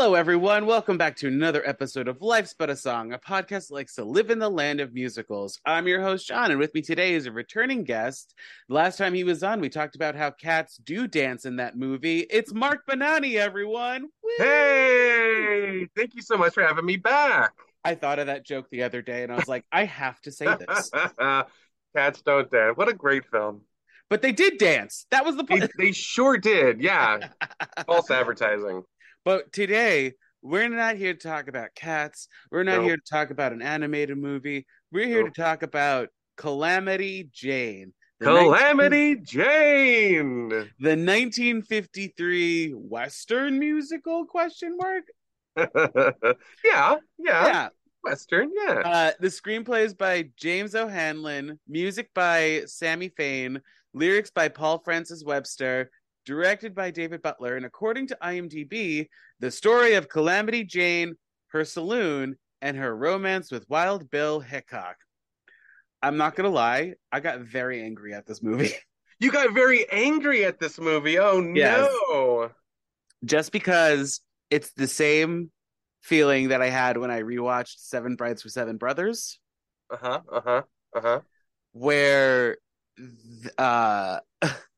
Hello, everyone. Welcome back to another episode of Life's But a Song, a podcast that likes to live in the land of musicals. I'm your host, Jon, and with me today is a returning guest. Last time he was on, we talked about how cats do dance in that movie. It's Marc Bonanni, everyone. Woo! Hey, thank you so much for having me back. I thought of that joke the other day, and I was like, I have to say this. Cats Don't Dance. What a great film. But they did dance. That was the They, point. they sure did. Yeah. False advertising. But today, we're not here to talk about cats. We're not Nope. here to talk about an animated movie. We're here Nope. to talk about Calamity Jane. the 19 Calamity Jane. the 1953 Western musical question mark? yeah, yeah. Yeah. Western, yeah. Uh, the screenplay is by James O'Hanlon, music by Sammy Fain, lyrics by Paul Francis Webster, directed by David Butler, and according to IMDb, the story of Calamity Jane, her saloon, and her romance with Wild Bill Hickok. I'm not gonna lie, I got very angry at this movie. You got very angry at this movie. Oh Yes. no. just because it's the same feeling that I had when I rewatched Seven Brides for Seven Brothers, Uh-huh. Uh-huh. Uh-huh. where th- uh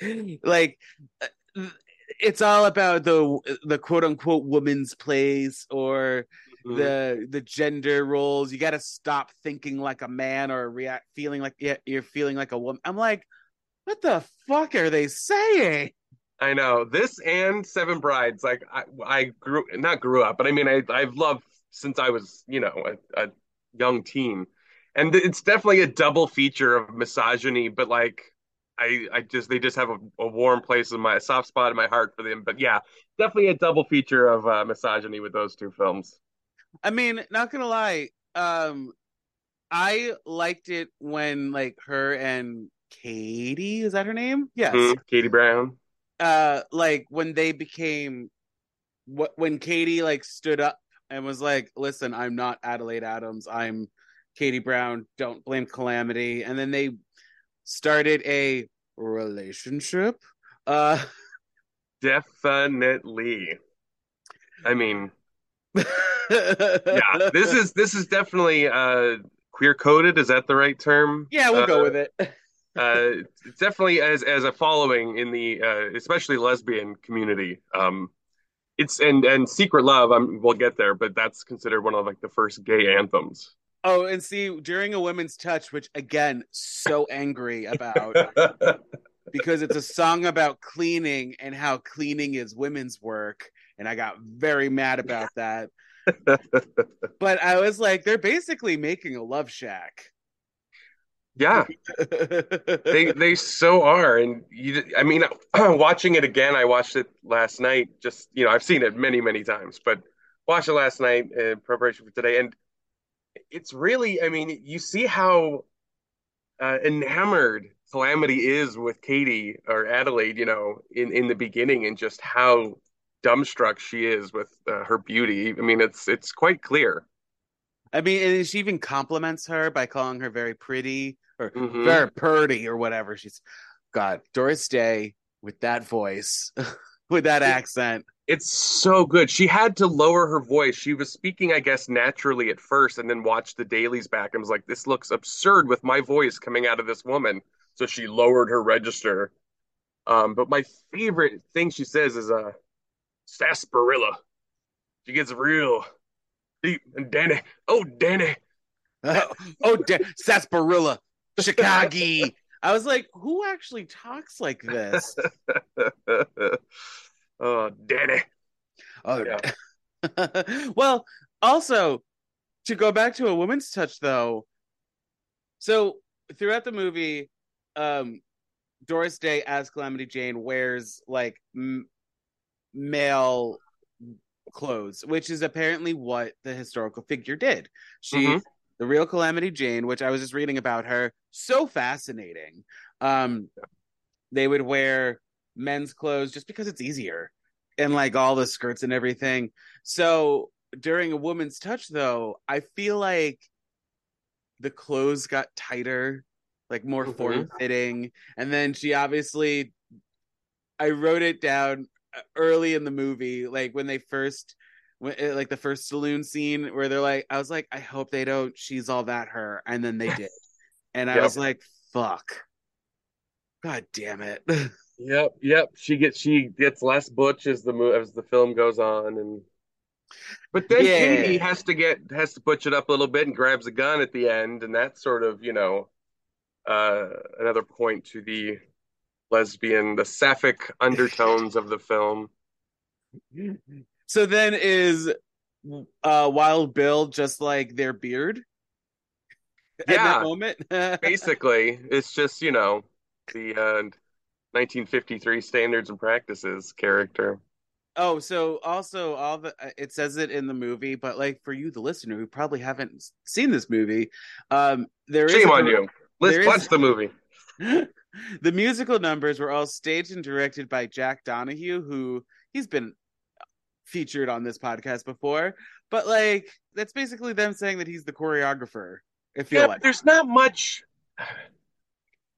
like uh, it's all about the the quote unquote woman's place or Mhm. the the gender roles. You got to stop thinking like a man or react feeling like you're feeling like a woman. I'm like, what the fuck are they saying? I know this and Seven Brides. Like I, I grew not grew up, but I mean I I've loved since I was you know a, a young teen, and it's definitely a double feature of misogyny. But like I I just they just have a, a warm place in my a soft spot in my heart for them. But yeah, definitely a double feature of uh, misogyny with those two films. I mean, not gonna lie, um, I liked it when like her and Katie is that her name? Yes. Mhm. Katie Brown. Uh, like when they became what when Katie like stood up and was like, "Listen, I'm not Adelaide Adams. I'm Katie Brown. Don't blame Calamity." And then they started a relationship. Uh, Definitely. I mean, yeah, this is this is definitely uh queer coded. Is that the right term? yeah, we'll Uh, go with it. uh, definitely as as a following in the uh, especially lesbian community. Um, it's and and Secret Love. I'm, we'll get there, but that's considered one of like the first gay anthems. Oh, and see, during a women's touch, which again, so angry about because it's a song about cleaning and how cleaning is women's work. And I got very mad about that. But I was like, they're basically making a love shack. yeah, they they so are, and you. I mean, watching it again, I watched it last night. Just you know, I've seen it many many times, but watched it last night in preparation for today, and it's really. I mean, you see how uh, enamored Calamity is with Katie or Adelaide. You know, in in the beginning, and just how dumbstruck she is with uh, her beauty. I mean, it's it's quite clear. I mean, and she even compliments her by calling her very pretty or Mhm. very purty or whatever. She's God, Doris Day with that voice, with that accent. It's so good. She had to lower her voice. She was speaking, I guess, naturally at first, and then watched the dailies back and was like, "This looks absurd with my voice coming out of this woman." So she lowered her register. Um, but my favorite thing she says is, "Uh, sarsaparilla." She gets real deep and Danny. Oh, Danny. oh, da- sarsaparilla, Chicago. I was like, who actually talks like this? oh, Danny. Oh, Yeah. well, also to go back to a woman's touch, though. So throughout the movie, um, Doris Day as Calamity Jane wears like m- male clothes, which is apparently what the historical figure did. She, Mhm. the real Calamity Jane, which I was just reading about her, so fascinating. Um, they would wear men's clothes just because it's easier and like all the skirts and everything. So during a woman's touch though, I feel like the clothes got tighter, like more Mhm. form fitting. And then she obviously I wrote it down uh, early in the movie, like when they first uh, like the first saloon scene where they're like, I was like, I hope they don't she's all that her, and then they did. And I Yep. was like, fuck. God damn it. Yep, yep. She gets she gets less butch as the mo- as the film goes on, and but then Yeah. Katie has to get has to butch it up a little bit and grabs a gun at the end, and that's sort of you know uh, another point to the lesbian, the sapphic undertones of the film. so then is uh Wild Bill just like their beard? At Yeah. that moment? Basically, it's just you know the uh, 1953 standards and practices character. Oh, so also all the uh, it says it in the movie, but like for you, the listener who probably haven't seen this movie, um, there is Shame a- on you. Let's there is- watch the movie. the musical numbers were all staged and directed by Jack Donohue, who he's been featured on this podcast before. But like that's basically them saying that he's the choreographer. I feel Yeah, like there's not much.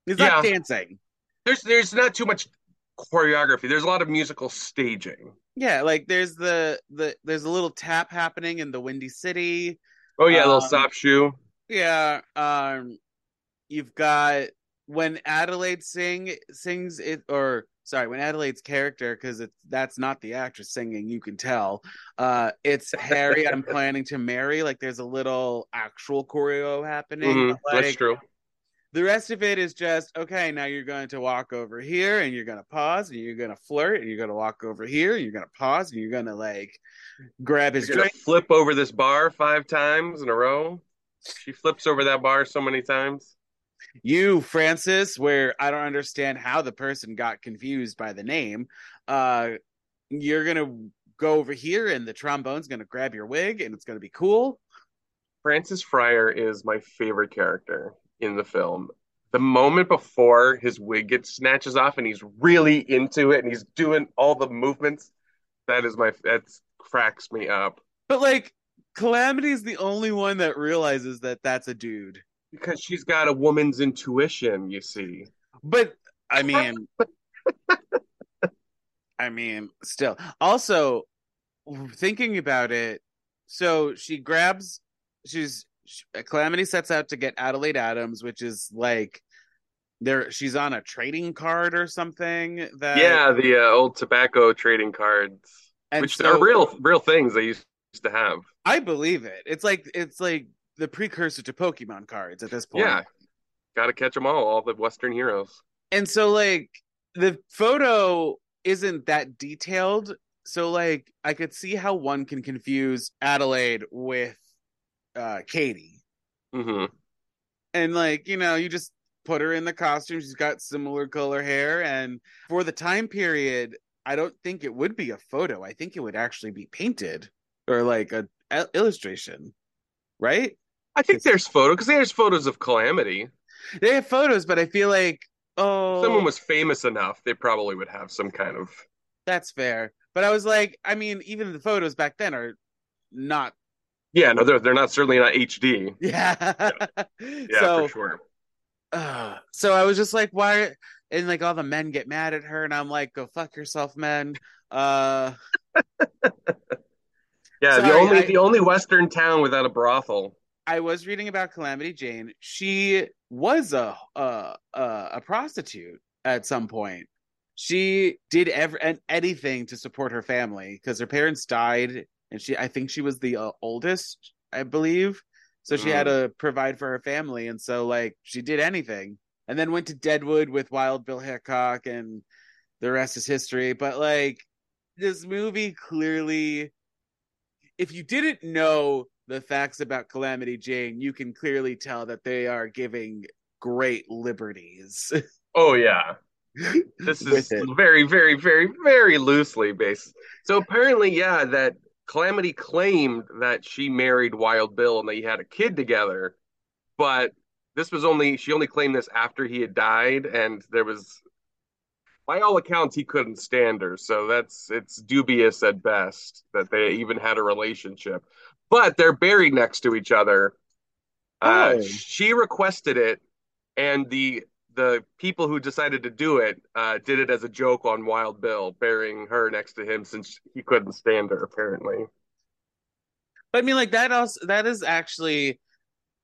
he's not dancing. There's there's not too much choreography. There's a lot of musical staging. Yeah, like there's the the there's a little tap happening in the Windy City. Oh yeah, a little Um, stop shoe. Yeah, um you've got when Adelaide sing sings it or sorry, when Adelaide's character cuz it's that's not the actress singing, you can tell. Uh it's Harry I'm planning to marry like there's a little actual choreo happening. Mhm, like, that's true. The rest of it is just okay, now you're going to walk over here and you're going to pause and you're going to flirt and you're going to walk over here and you're going to pause and you're going to like grab his drink. flip over this bar five times in a row. She flips over that bar so many times. you francis where i don't understand how the person got confused by the name uh you're gonna go over here and the trombone's gonna grab your wig and it's gonna be cool Francis Fryer is my favorite character in the film. The moment before his wig gets snatches off and he's really into it and he's doing all the movements, that is my that cracks me up but like calamity is the only one that realizes that that's a dude because she's got a woman's intuition. You see, but i mean i mean still also thinking about it so she grabs she's she, calamity sets out to get adelaide adams which is like there she's on a trading card or something that yeah, the uh, old tobacco trading cards, and which so are real real things they used to have. i believe it it's like it's like the precursor to pokemon cards at this point Yeah, got to catch them all, all the Western heroes. and so like the photo isn't that detailed so like i could see how one can confuse adelaide with uh katie. Hmm and like you know you just put her in the costume. She's got similar color hair. And for the time period i don't think it would be a photo. I think it would actually be painted or like a, a illustration right? I think there's photo because there's photos of Calamity. they have photos but i feel like oh. If someone was famous enough, they probably would have some kind of. that's fair. But i was like i mean even the photos back then are not Yeah, no, they're they're not certainly not HD. yeah, Yeah, so for sure. uh, so I was just like, why? And like all the men get mad at her, and I'm like, go fuck yourself, men. Uh, Yeah, the only I- the only Western town without a brothel. I was reading about Calamity Jane. She was a a a, a prostitute at some point. She did ever and anything to support her family because her parents died, and she I think she was the uh, oldest, I believe. So she had to provide for her family, and so like she did anything, and then went to Deadwood with Wild Bill Hickok, and the rest is history. But like this movie clearly, if you didn't know the facts about Calamity Jane, you can clearly tell that they are giving great liberties. Oh yeah, this is very, very, very, very loosely based. So apparently, yeah, that Calamity claimed that she married Wild Bill and they had a kid together, but this was only she only claimed this after he had died, and there was by all accounts, he couldn't stand her. So that's it's dubious at best that they even had a relationship. But they're buried next to each other. Uh, Oh. she requested it, and the the people who decided to do it uh, did it as a joke on Wild Bill, burying her next to him since he couldn't stand her. Apparently, But I mean, like that also that is actually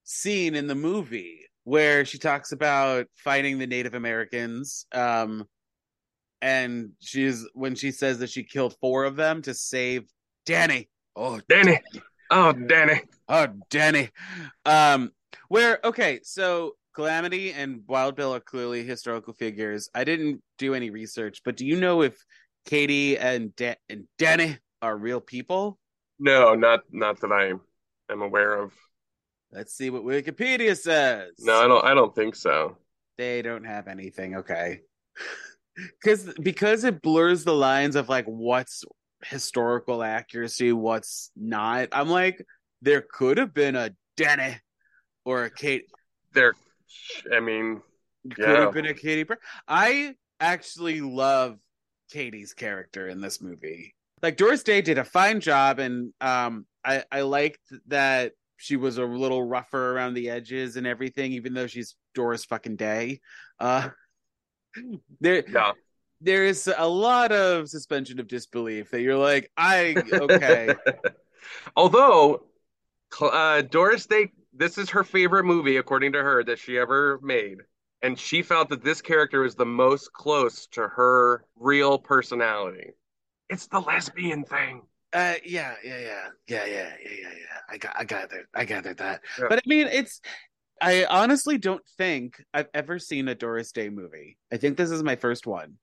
seen in the movie where she talks about fighting the Native Americans. Um, and she's when she says that she killed four of them to save Danny. Oh, Danny. Oh, Danny. Oh, Danny. Um, where okay, so Calamity and Wild Bill are clearly historical figures. I didn't do any research, but do you know if Katie and da- and Danny are real people? No, not not that I am aware of. Let's see what Wikipedia says. No, I don't. I don't think so. they don't have anything. Okay, because because it blurs the lines of like what's historical accuracy, what's not. I'm like, there could have been a Danny or a Kate. There. I mean, Could have been a Katie. I actually love Katie's character in this movie. Like Doris Day did a fine job, and um, I I liked that she was a little rougher around the edges and everything, even though she's Doris fucking Day. Uh, there yeah. there is a lot of suspension of disbelief that you're like, I okay, Although uh, Doris Day, this is her favorite movie, according to her, that she ever made. And she felt that this character was the most close to her real personality. It's the lesbian thing. Uh, yeah, yeah, yeah, yeah, yeah, yeah, yeah, yeah. I got, I gathered, I gathered that. Yeah. But I mean, it's. I honestly don't think I've ever seen a Doris Day movie. I think this is my first one,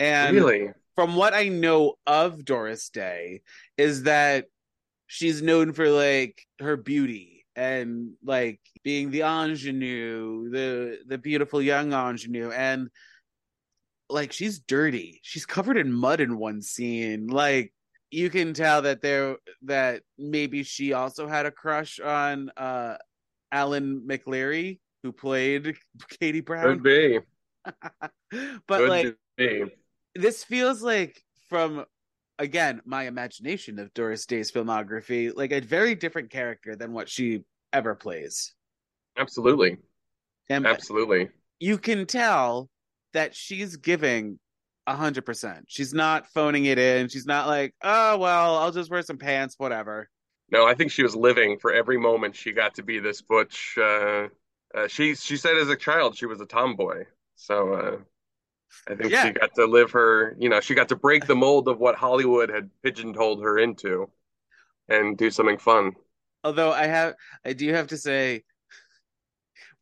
and really? from what I know of Doris Day, is that she's known for like her beauty and like being the ingenue, the the beautiful young ingenue, and like she's dirty. She's covered in mud in one scene. Like you can tell that there that maybe she also had a crush on uh Allyn McLerie who played Katie Brown. Could be. but Could like be. this feels like from again my imagination of Doris Day's filmography, like a very different character than what she ever plays. Absolutely. And Absolutely. you can tell that she's giving a hundred percent. She's not phoning it in. She's not like, oh well, I'll just wear some pants, whatever. No, I think she was living for every moment she got to be this butch. Uh, uh, she she said as a child she was a tomboy, so uh, I think Yeah. she got to live her. You know, she got to break the mold of what Hollywood had pigeonholed her into, and do something fun. Although I have, I do have to say,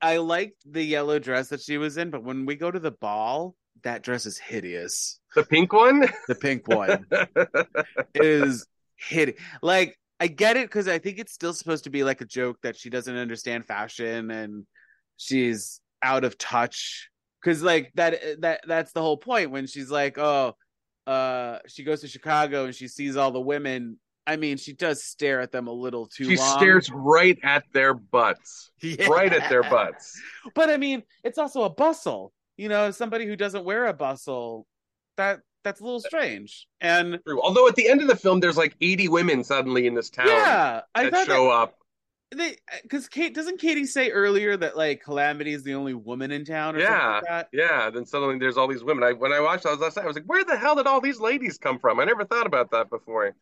I liked the yellow dress that she was in, but when we go to the ball, that dress is hideous. The pink one. The pink one. is hit like I get it because I think it's still supposed to be like a joke that she doesn't understand fashion and she's out of touch because like that that that's the whole point when she's like oh uh she goes to Chicago and she sees all the women I mean she does stare at them a little too she long stares right at their butts, Yeah. right at their butts. but I mean it's also a bustle you know somebody who doesn't wear a bustle that that's a little strange and True. Although at the end of the film, there's like 80 women suddenly in this town yeah I thought that show up. They because Kate doesn't Katie say earlier that like Calamity is the only woman in town or something Yeah, like that? yeah. Then suddenly there's all these women. I when I watched, I was last night, I was like, where the hell did all these ladies come from? I never thought about that before.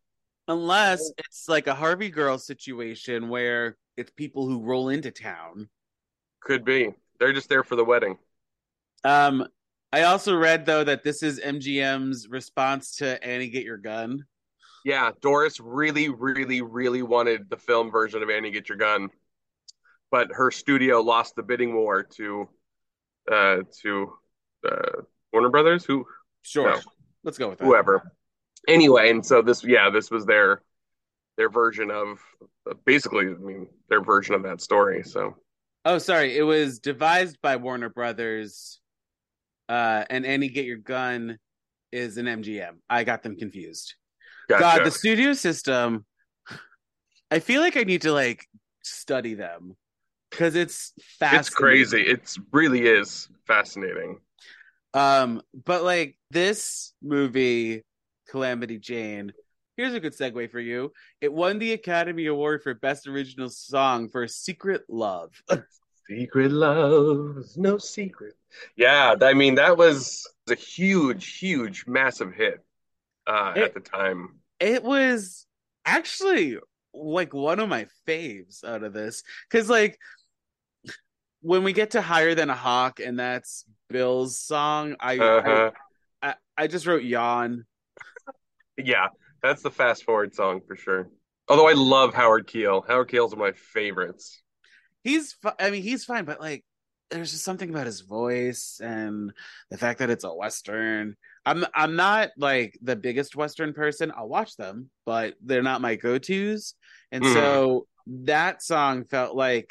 Unless it's like a Harvey Girl situation where it's people who roll into town. Could be. They're just there for the wedding. Um, I also read though that this is MGM's response to Annie Get Your Gun. Yeah, Doris really, really, really wanted the film version of Annie Get Your Gun, but her studio lost the bidding war to uh to uh Warner Brothers, who Sure, No. let's go with that. whoever. Anyway, and so this, yeah, this was their their version of basically, I mean, their version of that story. So Oh, sorry, it was devised by Warner Brothers, uh, and Annie Get Your Gun is an MGM. I got them confused. Gotcha. God, the studio system. I feel like I need to like study them because it's fascinating. it's crazy. It's really is fascinating. Um, but like this movie, Calamity Jane, here's a good segue for you. It won the Academy Award for Best Original Song for Secret Love. Secret love is no secret. Yeah, I mean that was a huge, huge, massive hit uh, It- at the time. it was actually like one of my faves out of this because like when we get to higher than a hawk and that's bill's song i Uh-huh. I, I i just wrote yawn Yeah, that's the fast forward song for sure. Although I love Howard Keel. Howard Keel's one of my favorites. he's i mean he's fine but like there's just something about his voice and the fact that it's a western i'm i'm not like the biggest western person i'll watch them but they're not my go-to's and Mhm. so that song felt like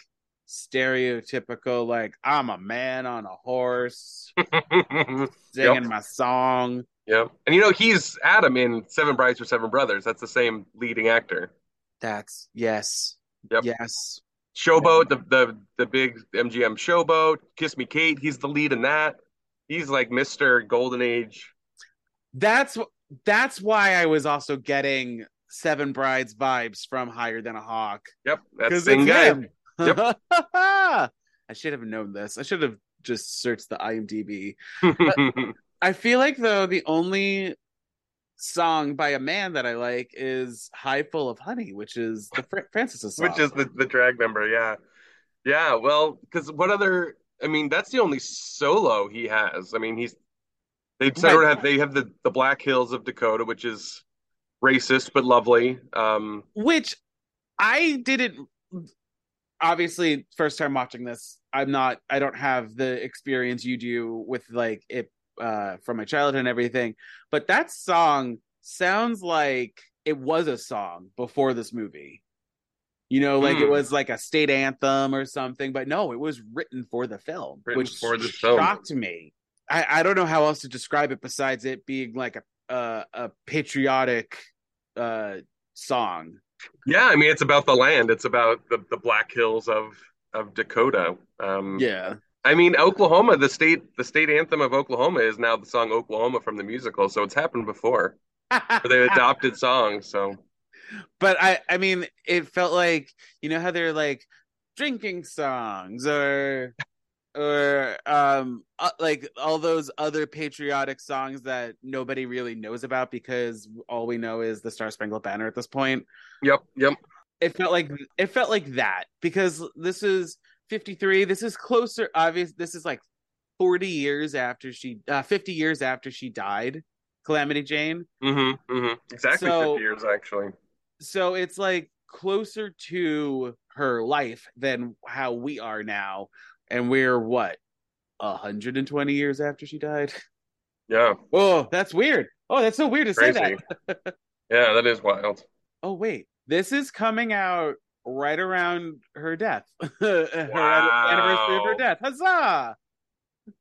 stereotypical like i'm a man on a horse singing my song yeah. And you know, he's Adam in Seven Brides for Seven Brothers. That's the same leading actor. that's yes Yep. yes Showboat, the the the big MGM Showboat, Kiss Me Kate, he's the lead in that. He's like Mr. Golden Age. That's that's why i was also getting seven brides vibes from higher than a hawk Yep, that's the same guy. Yep. I should have known this. I should have just searched the IMDb. I feel like though the only song by a man that I like is "Hive Full of Honey," which is the Fr- Francis song. Which is the, the drag number, yeah. Yeah, well, because what other I mean, that's the only solo he has. I mean, he's they Right. have they have the, the Black Hills of Dakota, which is racist but lovely. Um which I didn't. Obviously, first time watching this, I'm not. I don't have the experience you do with like it uh, from my childhood and everything. But that song sounds like it was a song before this movie. You know, like it Hmm. was like a state anthem or something. But no, it was written for the film, Written which for the film. shocked me. I, I don't know how else to describe it besides it being like a a, a patriotic uh, song. yeah, I mean it's about the land. It's about the, the Black Hills of of Dakota. Um Yeah. I mean Oklahoma, the state the state anthem of Oklahoma is now the song Oklahoma from the musical, so it's happened before. They adopted songs, so but I I mean it felt like you know how they're like drinking songs or or um uh, like all those other patriotic songs that nobody really knows about because all we know is the Star Spangled Banner at this point. yep, yep. It felt like it felt like that because this is 53 this is closer obvious this is like 40 years after she uh 50 years after she died Calamity Jane Mm-hmm, mm-hmm. Exactly So- 50 years actually. so it's like closer to her life than how we are now and we're what 120 years after she died Yeah, oh that's weird oh that's so weird to say that yeah, that is wild. oh wait this is coming out right around her death her anniversary of her death huzzah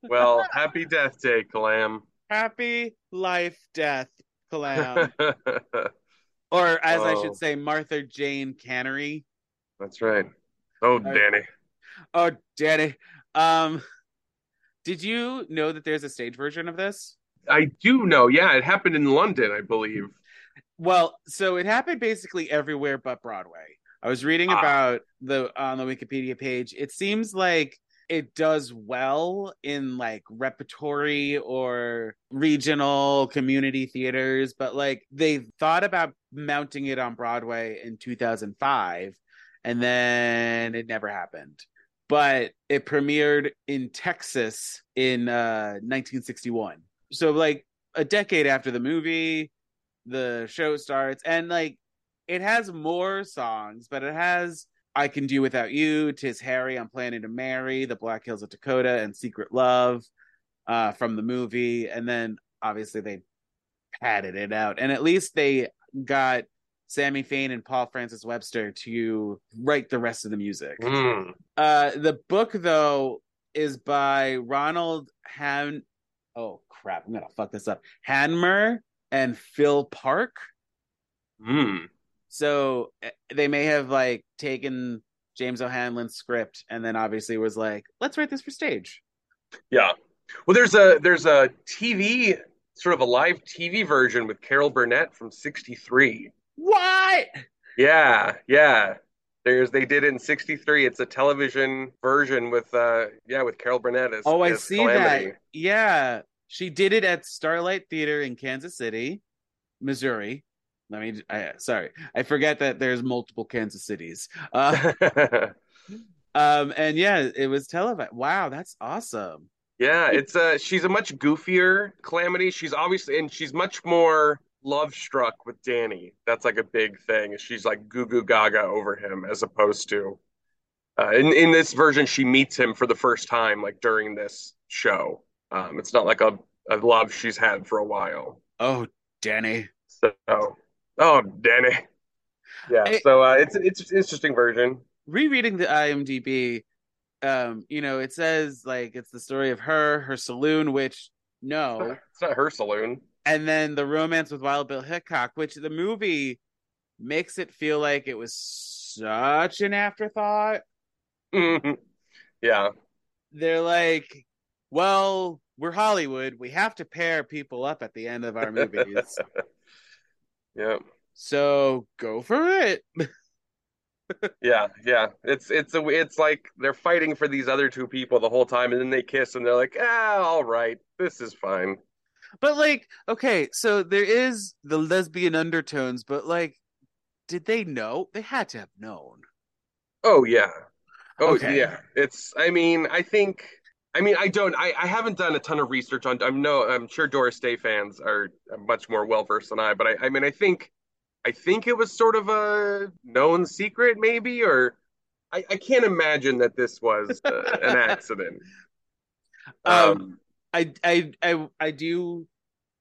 Well, happy death day, Calam. happy life death Calam. or as i Oh. should say martha jane Canary That's right. Oh, Danny. Oh, Danny. Um, did you know that there's a stage version of this? I do know. Yeah, it happened in London, I believe. Well, so it happened basically everywhere but Broadway. I was reading Ah. about the on the Wikipedia page. It seems like it does well in like repertory or regional community theaters, but like they thought about mounting it on Broadway in 2005 and then it never happened. But it premiered in Texas in uh 1961. So like a decade after the movie, the show starts and like it has more songs, but it has I Can Do Without You, Tis Harry, I'm Planning to Marry, The Black Hills of Dakota, and Secret Love uh, from the movie. And then obviously they padded it out. And at least they got Sammy Fain and Paul Francis Webster to write the rest of the music. Mm. Uh, the book, though, is by Ronald Han. Oh, crap. I'm going to fuck this up. Hanmer and Phil Park. Mm. So eh, they may have like taken James O'Hanlon's script and then obviously was like, let's write this for stage. Yeah. Well, there's a there's a TV sort of a live TV version with Carol Burnett from '63. What? Yeah, yeah. There's they did it in '63. It's a television version with uh yeah with Carol Burnett as Oh, I as see Calamity. that. Yeah. She did it at Starlight Theater in Kansas City, Missouri. Let me I, sorry. I forget that there's multiple Kansas cities. Uh um and yeah, it was televised. Wow, that's awesome. yeah, it's uh she's a much goofier Calamity. She's obviously and she's much more love struck with Danny. That's like a big thing. She's like goo goo gaga over him as opposed to uh, in in this version she meets him for the first time like during this show. Um, it's not like a, a love she's had for a while. Oh, Danny. So, oh, Danny. Yeah. I- so uh, it's it's an interesting version. rereading the IMDb, um, you know, it says like it's the story of her, her saloon, which no, It's not her saloon. And then the romance with Wild Bill Hickok, which the movie makes it feel like it was such an afterthought. Mhm. Yeah. They're like, well, we're Hollywood, we have to pair people up at the end of our movies, Yeah. so go for it. Yeah. Yeah. It's it's a it's like they're fighting for these other two people the whole time, and then they kiss, and they're like, ah, all right, this is fine. But like, okay, so there is the lesbian undertones, but like, did they know? They had to have known. Oh yeah. Oh Okay. yeah. It's I mean, I think I mean I don't I, I haven't done a ton of research on I'm no I'm sure Doris Day fans are much more well versed than I, but I, I mean I think I think it was sort of a known secret maybe or I, I can't imagine that this was uh, an accident. Um, I I I I do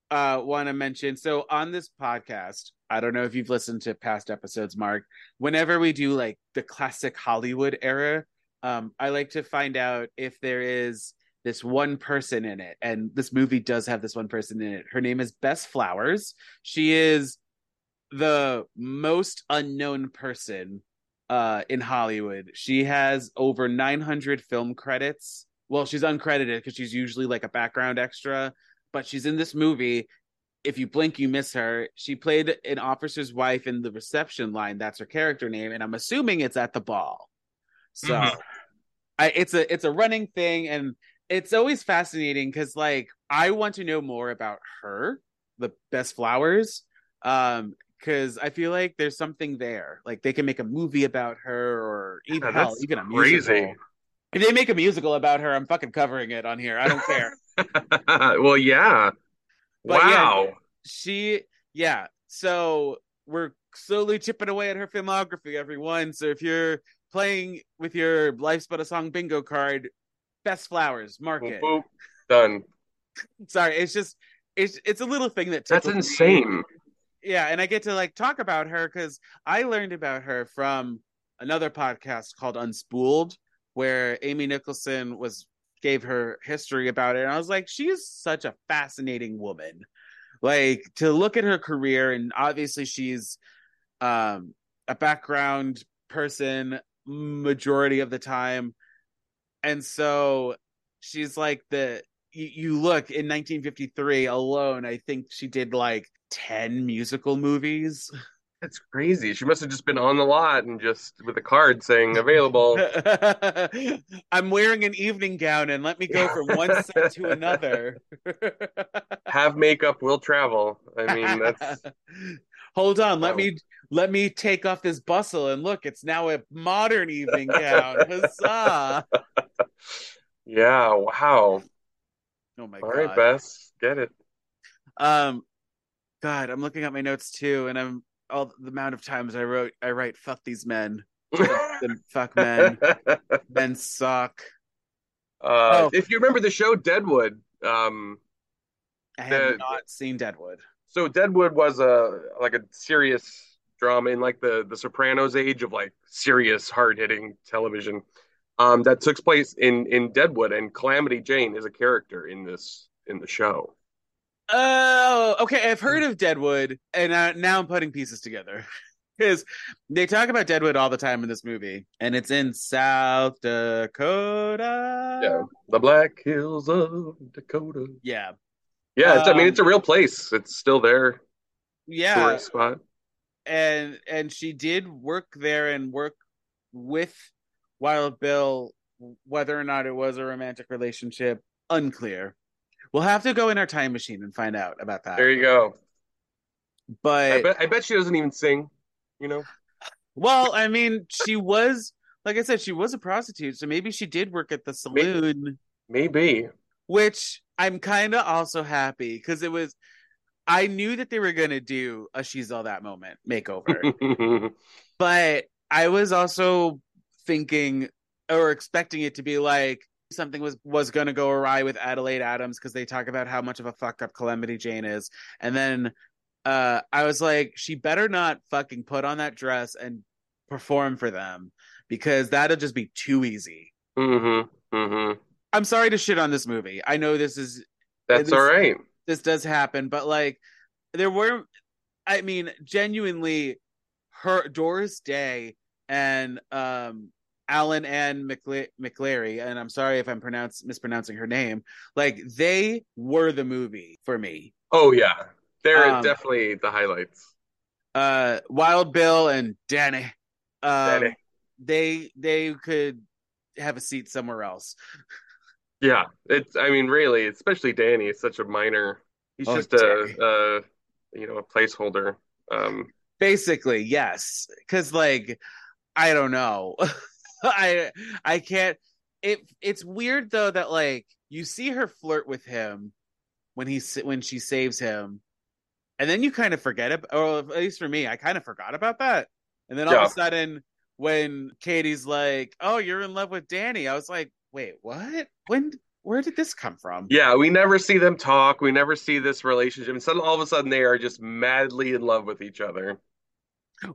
uh want to mention so on this podcast, I don't know if you've listened to past episodes, Marc. Whenever we do like the classic Hollywood era, um, I like to find out if there is this one person in it, and this movie does have this one person in it. Her name is Bess Flowers. She is the most unknown person uh in Hollywood. She has over 900 film credits. Well, she's uncredited because she's usually like a background extra, but she's in this movie. If you blink, you miss her. She played an officer's wife in the reception line. That's her character name, and I'm assuming it's at the ball. So, Mhm. I it's a it's a running thing, and it's always fascinating because like I want to know more about her, the Bess Flowers, um, because I feel like there's something there. Like they can make a movie about her, or even Yeah, hell, even a crazy. If they make a musical about her, I'm fucking covering it on here. I don't care. well yeah. But yeah, wow. she, yeah. So we're slowly chipping away at her filmography, everyone. So if you're playing with your Life's But a Song bingo card, Bess Flowers, mark Boop, it. boop. Done. Sorry, it's just it's it's a little thing that That's tickles me. insane. Yeah, and I get to like talk about her because I learned about her from another podcast called Unspooled, where Amy Nicholson was gave her history about it, and I was like, she's such a fascinating woman. Like to look at her career, and obviously she's um, a background person majority of the time, and so she's like the you, you look in 1953 alone i think she did like 10 musical movies That's crazy. She must have just been on the lot and just with a card saying available. i'm wearing an evening gown and let me go from one set to another Have makeup, will travel. I mean, that's hold on let Wow. me let me take off this bustle and look it's now a modern evening gown huzzah yeah. Wow. oh my All god right, Bess, get it. Um, God, I'm looking at my notes too, and I'm all the amount of times I wrote, I write, "Fuck these men, fuck men, men suck." Uh, Oh. If you remember the show Deadwood, um, I have The- not seen Deadwood. so Deadwood was a like a serious drama in like the the Sopranos age of like serious hard hitting television. Um, that took place in in Deadwood, and Calamity Jane is a character in this in the show. Oh, okay. I've heard of Deadwood, and uh, now I'm putting pieces together because they talk about Deadwood all the time in this movie, and it's in South Dakota. Yeah, the Black Hills of Dakota. Yeah. Yeah, it's, I mean Um, it's a real place. It's still there. Yeah. Tourist spot. and and she did work there and work with Wild Bill. Whether or not it was a romantic relationship, unclear. We'll have to go in our time machine and find out about that. There you go. but I bet I bet she doesn't even sing. You know. well, I mean, she was like I said, she was a prostitute, so maybe she did work at the saloon. Maybe. which I'm kind of also happy because it was. I knew that they were gonna do a "She's All That" moment makeover, but I was also thinking or expecting it to be like something was was gonna go awry with Adelaide Adams because they talk about how much of a fuck up Calamity Jane is, and then uh I was like, she better not fucking put on that dress and perform for them because that'll just be too easy. mm-hmm. Mm-hmm. I'm sorry to shit on this movie. I know this is That's It all right. this does happen, but like there were I mean, genuinely her Doris Day and um Allyn Ann McLa- McLerie, and I'm sorry if I'm pronounce mispronouncing her name, like they were the movie for me. Oh yeah. They're Um, definitely the highlights. Uh Wild Bill and Danny. Um, Danny. they they could have a seat somewhere else. Yeah. It's I mean, really, especially Danny is such a minor he's Oh, just Danny. a uh you know, a placeholder. Um Basically, yes. Cause like I don't know. I I can't it it's weird though that like you see her flirt with him when he when she saves him and then you kind of forget it or at least for me I kind of forgot about that. And then all Yeah. of a sudden when Katie's like, "Oh, you're in love with Danny." I was like, "Wait, what? When where did this come from?" Yeah, we never see them talk. We never see this relationship. And suddenly, all of a sudden, they are just madly in love with each other.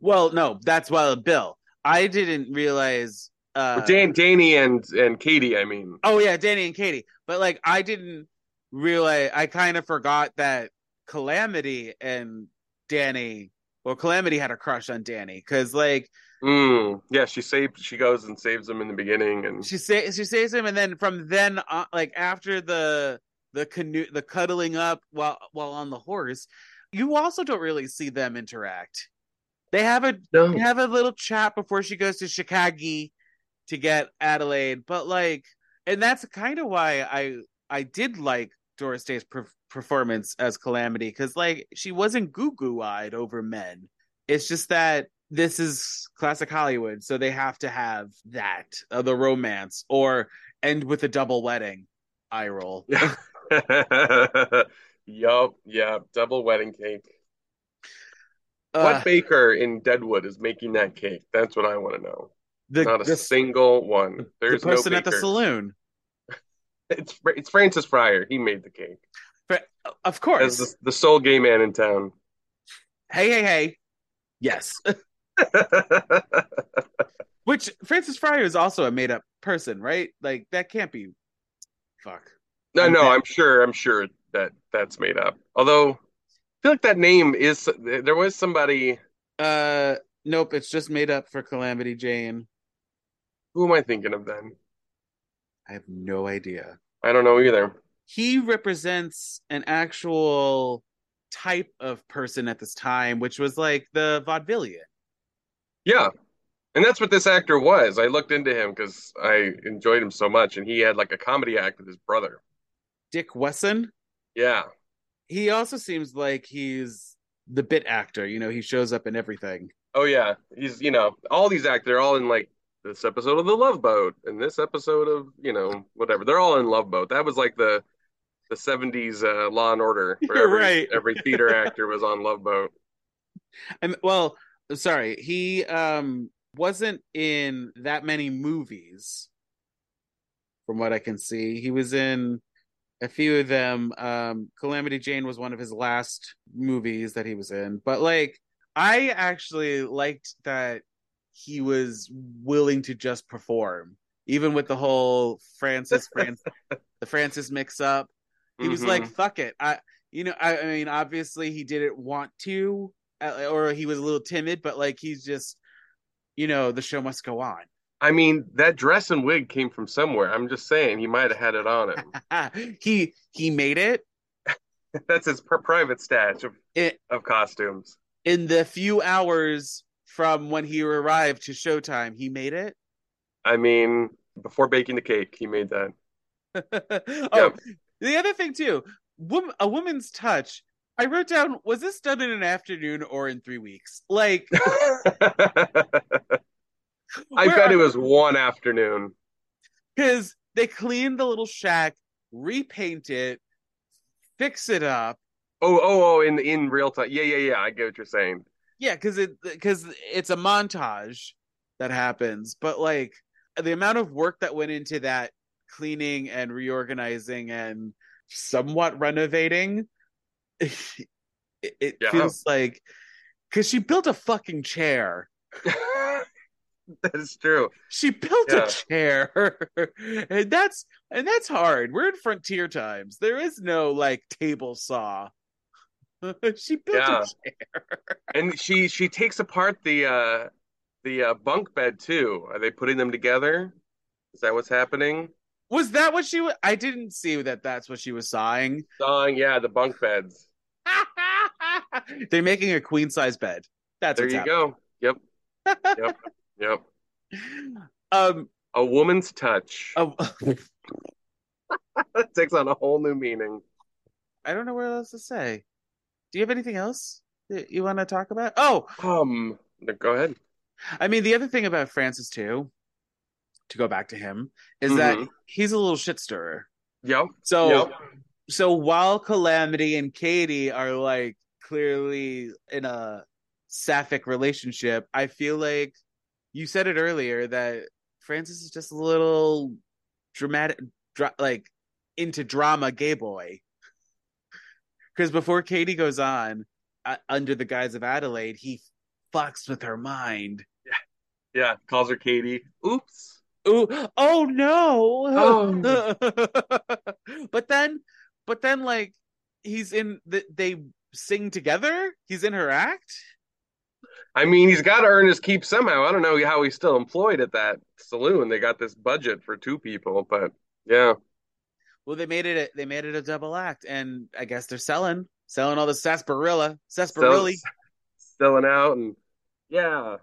Well, no, that's Wild Bill. I didn't realize uh Dan, Danny, and and Katie. I mean, Oh yeah, Danny and Katie. But like I didn't realize I kind of forgot that Calamity and Danny well Calamity had a crush on Danny cuz like mm, yeah, she saved. She goes and saves him in the beginning, and she say she saves him and then from then on like after the the canoe the cuddling up while while on the horse you also don't really see them interact. They have a no, they have a little chat before she goes to Chicago to get Adelaide, but like, and that's kind of why I I did like Doris Day's per- performance as Calamity because like she wasn't goo goo eyed over men. It's just that this is classic Hollywood, so they have to have that uh, the romance or end with a double wedding. Eye roll. yup, yeah, double wedding cake. Uh, what baker in Deadwood is making that cake? That's what I want to know. The Not a the, single one. There's the person no at the saloon, It's it's Francis Fryer. He made the cake But, of as course. the, the sole gay man in town. Hey, hey, hey. Yes. Which Francis Fryer is also a made up person, right? Like that can't be. Fuck. No, I'm no, bad. I'm sure. I'm sure that that's made up. Although, I feel like that name is there was somebody. Uh, nope. It's just made up for Calamity Jane. Who am I thinking of then? I have no idea. I don't know either. He represents an actual type of person at this time, which was like the vaudevillian. Yeah, and that's what this actor was. I looked into him because I enjoyed him so much, and he had like a comedy act with his brother. Dick Wesson. Yeah, He also seems like he's the bit actor. You know, he shows up in everything. oh yeah, he's you know all these actors they're all in like this episode of The Love Boat and this episode of you know whatever. They're all in Love Boat. That was like the the '70s uh, Law and Order, where every right. every theater actor was on Love Boat. And well, sorry, he um wasn't in that many movies from what I can see. He was in a few of them. Um Calamity Jane was one of his last movies that he was in. But like I actually liked that he was willing to just perform even with the whole Francis Francis the Francis mix up. He was Mhm. like, "Fuck it." I, you know, I, I mean, obviously he didn't want to or he was a little timid, but like he's just, you know, the show must go on. I mean, that dress and wig came from somewhere. I'm just saying he might have had it on him. he he made it. That's his private stash of it, of costumes. In the few hours from when he arrived to Showtime, he made it. I mean, before baking the cake, he made that. oh, the other thing too, a woman's touch. I wrote down: was this done in an afternoon or in three weeks? Like, I bet it was one afternoon. Because they cleaned the little shack, repaint it, fix it up. Oh, oh, oh! In in real time, yeah, yeah, yeah. I get what you're saying. Yeah, because it because it's a montage that happens, but like the amount of work that went into that cleaning and reorganizing and somewhat renovating, it, it yeah. feels like because she built a fucking chair. that is true. She built yeah. a chair, and that's and that's hard. We're in frontier times. There is no like table saw. she built yeah. a chair, and she she takes apart the uh the uh, bunk bed too. Are they putting them together? Is that what's happening? Was that what she? I didn't see that. That's what she was sawing. Sawing, yeah, the bunk beds. They're making a queen size bed. That's there. you happening. go. Yep. Yep. Yep. Um, a woman's touch. It takes on a whole new meaning. I don't know what else to say. Do you have anything else that you want to talk about? Oh, um, go ahead. I mean, the other thing about Francis too, to go back to him, is mm-hmm. that he's a little shit stirrer. Yep. So, yep. so while Calamity and Katie are like clearly in a sapphic relationship, I feel like you said it earlier that Francis is just a little dramatic, dra- like into drama gay boy. Because before Katie goes on, uh, under the guise of Adelaide, he fucks with her mind. Yeah, yeah. Calls her Katie. Oops. Ooh. Oh no. Oh. but then, but then, like he's in the, they sing together. He's in her act. I mean, he's got to earn his keep somehow. I don't know how he's still employed at that saloon. They got this budget for two people, but yeah. Well, they made it. A, they made it a double act, and I guess they're selling, selling all the sarsaparilla, sarsaparilla, selling out, and yeah.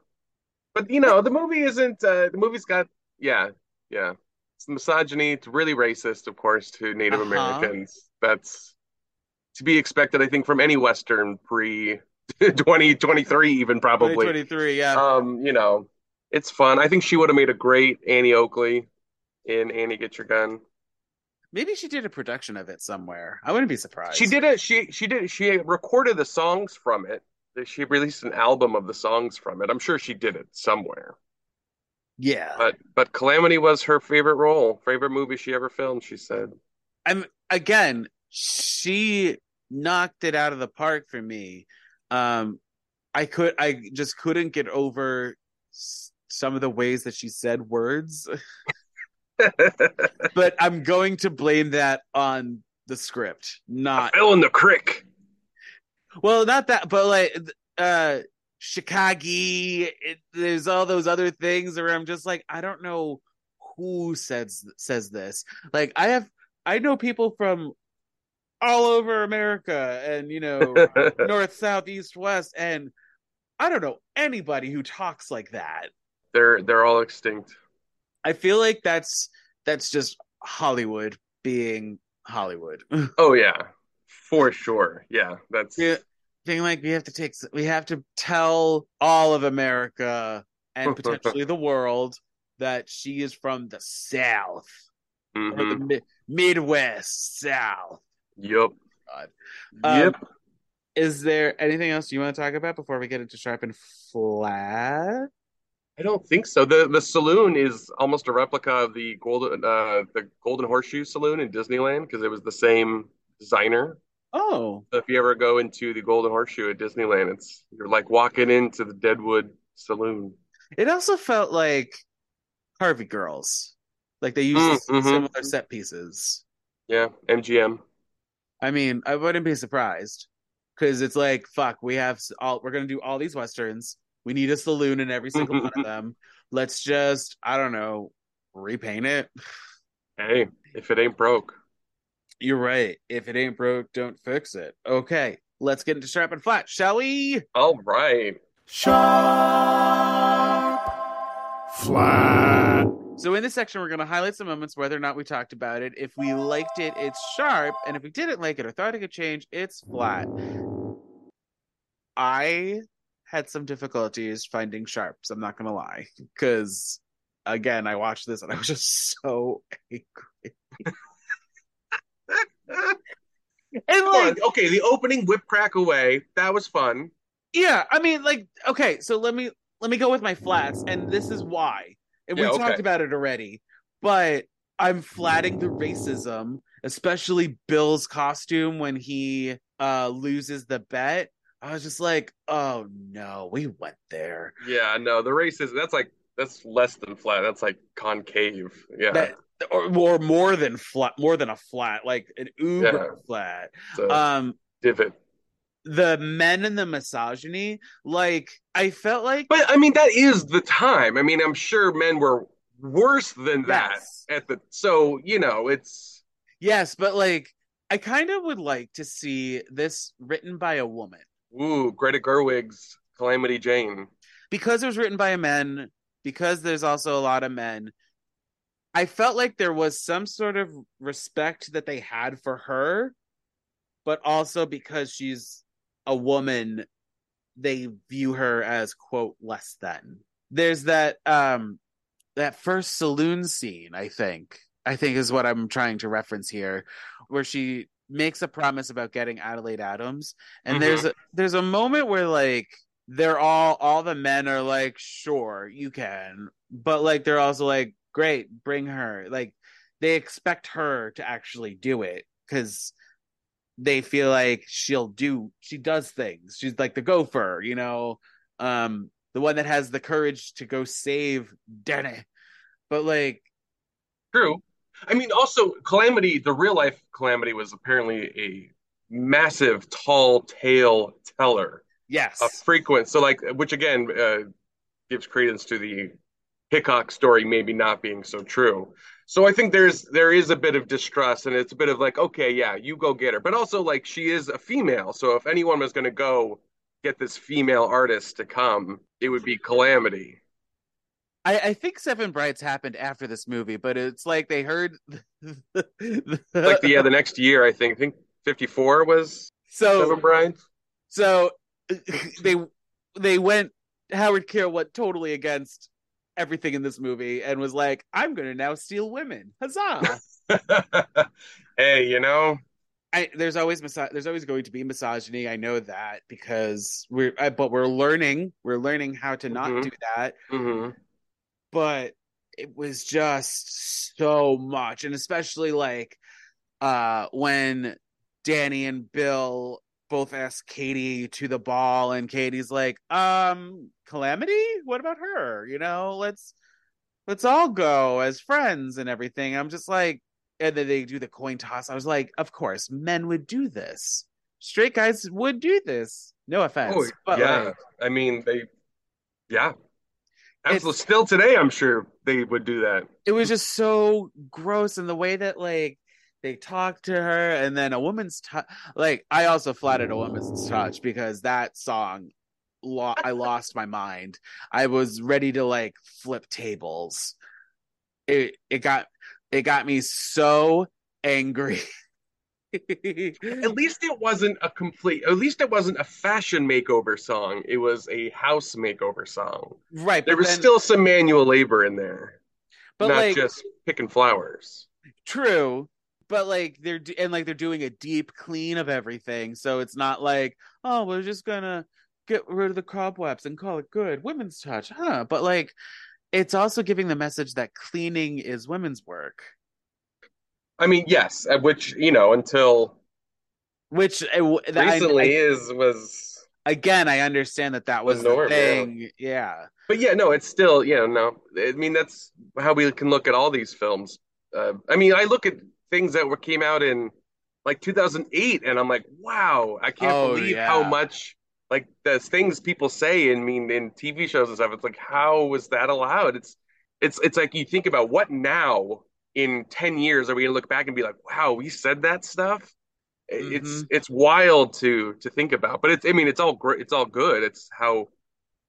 But you know, the movie isn't. Uh, the movie's got yeah, yeah. It's misogyny. It's really racist, of course, to Native uh-huh. Americans. That's to be expected, I think, from any Western pre 2023 even probably 2023 yeah um you know it's fun i think she would have made a great annie oakley in annie get your gun maybe she did a production of it somewhere. I wouldn't be surprised. She did it she she did she recorded the songs from it. She released an album of the songs from it. I'm sure she did it somewhere. Yeah. But but calamity was her favorite role favorite movie she ever filmed she said. I'm again she knocked it out of the park for me. Um i could i just couldn't get over some of the ways that she said words but i'm going to blame that on the script not I fell in the crick well not that but like uh chicago it, there's all those other things where i'm just like i don't know who says says this like i have i know people from all over America and you know north, south, east, west, and I don't know anybody who talks like that. They're they're all extinct. I feel like that's that's just Hollywood being Hollywood. oh yeah, for sure. Yeah, that's yeah, being like we have to take we have to tell all of America and potentially the world that she is from the South mm-hmm. or the mi- Midwest South. Yep. God. Um, yep. Is there anything else you want to talk about before we get into Sharp and Flat? I don't think so. the The saloon is almost a replica of the golden uh, the Golden Horseshoe Saloon in Disneyland because it was the same designer. Oh, so if you ever go into the Golden Horseshoe at Disneyland, it's you're like walking into the Deadwood Saloon. It also felt like Harvey Girls, like they used mm, mm-hmm. similar set pieces. Yeah, MGM. I mean, I wouldn't be surprised. because it's like fuck, we have all we're gonna do all these westerns. We need a saloon in every single one of them. Let's just I don't know repaint it. Hey, if it ain't broke. You're right. If it ain't broke, don't fix it. Okay, let's get into sharp and flat, shall we? All right. Sharp, flat. So in this section, we're going to highlight some moments, whether or not we talked about it. If we liked it, it's sharp, and if we didn't like it or thought it could change, it's flat. I had some difficulties finding sharps. I'm not going to lie, because again, I watched this and I was just so angry. and like, Okay, the opening whip crack away. That was fun. yeah, I mean, like, okay, so let me let me go with my flats, and this is why. And we Yeah, okay. talked about it already, but I'm flatting the racism, especially Bill's costume when he uh loses the bet. I was just like, oh no, we went there. Yeah, no, the race is that's like that's less than flat. That's like concave. Yeah. That or, or more than flat, more than a flat, like an uber flat. it's Um, divot. the men and the misogyny, like I felt like But I mean, that is the time. I mean, I'm sure men were worse than that Yes. at the. So you know, it's Yes, but like I kind of would like to see this written by a woman ooh, Greta Gerwig's Calamity Jane. because it was written by a man. Because there's also a lot of men. I felt like there was some sort of respect that they had for her, but also because she's a woman, they view her as quote less than. There's that um that first saloon scene, I think. I think is what I'm trying to reference here, where she makes a promise about getting Adelaide Adams. And Mhm. there's a there's a moment where like they're all all the men are like, sure, you can. But like they're also like, great, bring her. Like they expect her to actually do it because they feel like she'll do she does things. She's like the gopher, you know, um, the one that has the courage to go save Danny. But like True. I mean, also Calamity, the real life Calamity was apparently a massive, tall tale teller, yes. a frequent. So, like, which again uh, gives credence to the Hickok story maybe not being so true. So I think there's there is a bit of distrust, and it's a bit of like, okay, yeah, you go get her, but also like she is a female, so if anyone was going to go get this female artist to come, it would be Calamity. I, I think Seven Brides happened after this movie, but it's like they heard Like the yeah, the next year, I think. I think 54 was so Seven Brides. so they they went Howard Keel went totally against everything in this movie and was like, I'm gonna now steal women. Huzzah. hey, you know, I, there's always miso- there's always going to be misogyny. I know that because we're I, but we're learning we're learning how to not Mhm. do that. mhm. But it was just so much, and especially like uh when Danny and Bill both ask Katie to the ball, and Katie's like, um, Calamity, what about her? You know, let's let's all go as friends and everything. I'm just like, and then they do the coin toss. I was like, of course, men would do this. Straight guys would do this. No offense, Oh, but yeah. like, I mean, they, yeah. Absolutely. Still today, I'm sure they would do that. it was just so gross and the way that like they talked to her and then a woman's touch like i also flattered a woman's touch because that song lo- i lost my mind i was ready to like flip tables it it got it got me so angry At least it wasn't a complete, at least it wasn't a fashion makeover song. It was a house makeover song. right There was then- still some manual labor in there, but not like just picking flowers. True, but like they're and like they're doing a deep clean of everything, so it's not like oh we're just gonna get rid of the cobwebs and call it good women's touch, huh? But like it's also giving the message that cleaning is women's work, I mean, yes, which, you know, until which uh, that- I- recently I- is, was, again I understand that that was, Was the norm, yeah. thing, yeah. but yeah, no, it's still, you know, no. I mean, that's how we can look at all these films. Uh, I mean, I look at things that were came out in like 2008 and I'm like, wow, I can't Oh, believe yeah. how much like the things people say and mean in TV shows and stuff. It's like how was that allowed? It's it's it's like you think about what now in 10 years are we gonna look back and be like, wow, we said that stuff? It's Mhm. it's wild to to think about. But it's I mean it's all great it's all good. It's how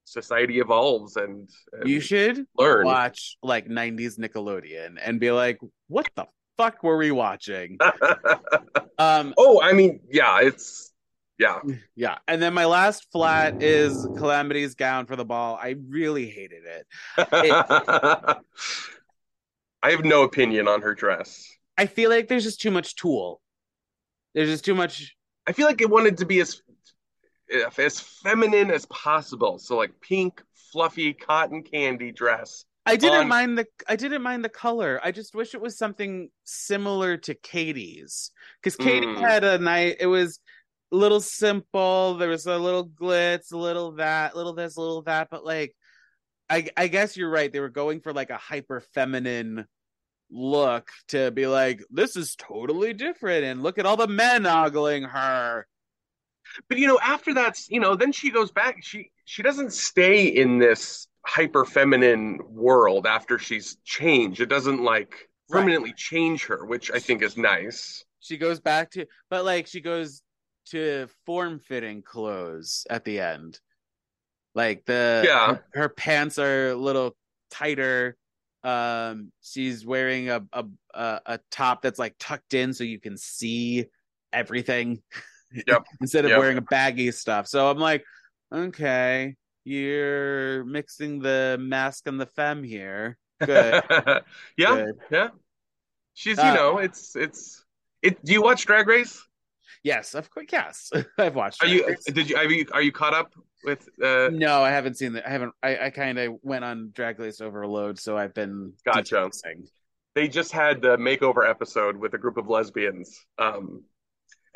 society evolves and, and You should learn. watch like 90s Nickelodeon and be like, what the fuck were we watching? Um, oh, I mean, yeah, it's yeah. yeah. And then my last flat is Calamity's gown for the ball. I really hated it. I have no opinion on her dress. I feel like there's just too much tulle. There's just too much. I feel like it wanted to be as as feminine as possible. So like pink, fluffy cotton candy dress. I didn't On- mind the. I didn't mind the color. I just wish it was something similar to Katie's because Katie Mm. had a night. It was a little simple. There was a little glitz, a little that, little this, a little that. But like, I I guess you're right. They were going for like a hyper feminine look to be like, this is totally different, and look at all the men ogling her. But you know, after that's you know, then she goes back. She she doesn't stay in this hyper feminine world after she's changed. It doesn't like Right. permanently change her, which I think is nice. She goes back to, but like she goes to form fitting clothes at the end. Like the Yeah. her, her pants are a little tighter. Um, she's wearing a a a, top that's like tucked in so you can see everything. Yep. Instead of Yep. wearing a baggy stuff. So I'm like, okay, you're mixing the masc and the femme here. Good. yeah, Good. yeah. She's Uh, you know, it's it's it. Do you watch Drag Race? Yes, of course. Yes, I've watched. Are you Race. did you are you are you caught up with uh No, I haven't seen that. I haven't. I, I kind of went on Drag Race Overload, so I've been Gotcha. detoxing. they just had the makeover episode with a group of lesbians. Um